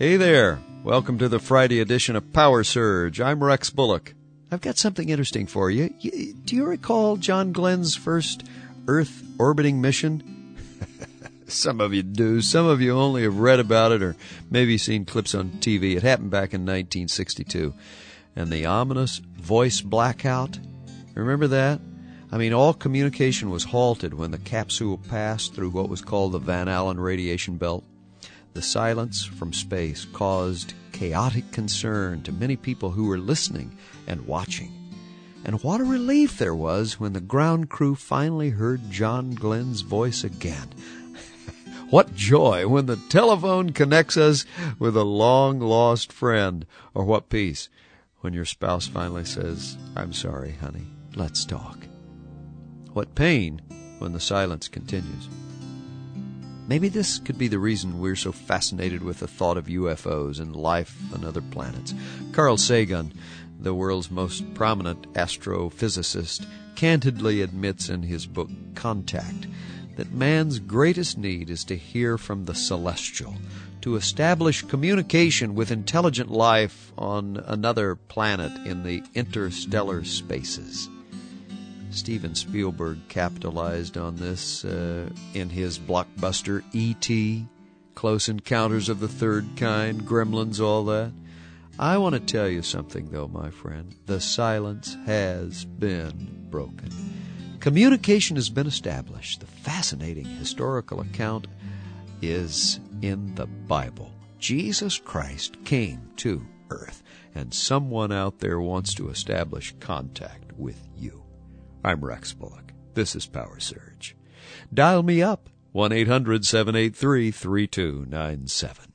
Hey there. Welcome to the Friday edition of Power Surge. I'm Rex Bullock. I've got something interesting for you. Do you recall John Glenn's first Earth orbiting mission? some of you do. Some of you only have read about it or maybe seen clips on TV. It happened back in 1962. And the ominous voice blackout. Remember that? I mean, all communication was halted when the capsule passed through what was called the Van Allen radiation belt. The silence from space caused chaotic concern to many people who were listening and watching. And what a relief there was when the ground crew finally heard John Glenn's voice again. what joy when the telephone connects us with a long lost friend. Or what peace when your spouse finally says, I'm sorry, honey, let's talk. What pain when the silence continues. Maybe this could be the reason we're so fascinated with the thought of UFOs and life on other planets. Carl Sagan, the world's most prominent astrophysicist, candidly admits in his book Contact that man's greatest need is to hear from the celestial, to establish communication with intelligent life on another planet in the interstellar spaces. Steven Spielberg capitalized on this uh, in his blockbuster E.T., Close Encounters of the Third Kind, Gremlins, all that. I want to tell you something, though, my friend. The silence has been broken. Communication has been established. The fascinating historical account is in the Bible. Jesus Christ came to earth, and someone out there wants to establish contact with you. I'm Rex Bullock. This is Power Surge. Dial me up, 1 800 783 3297.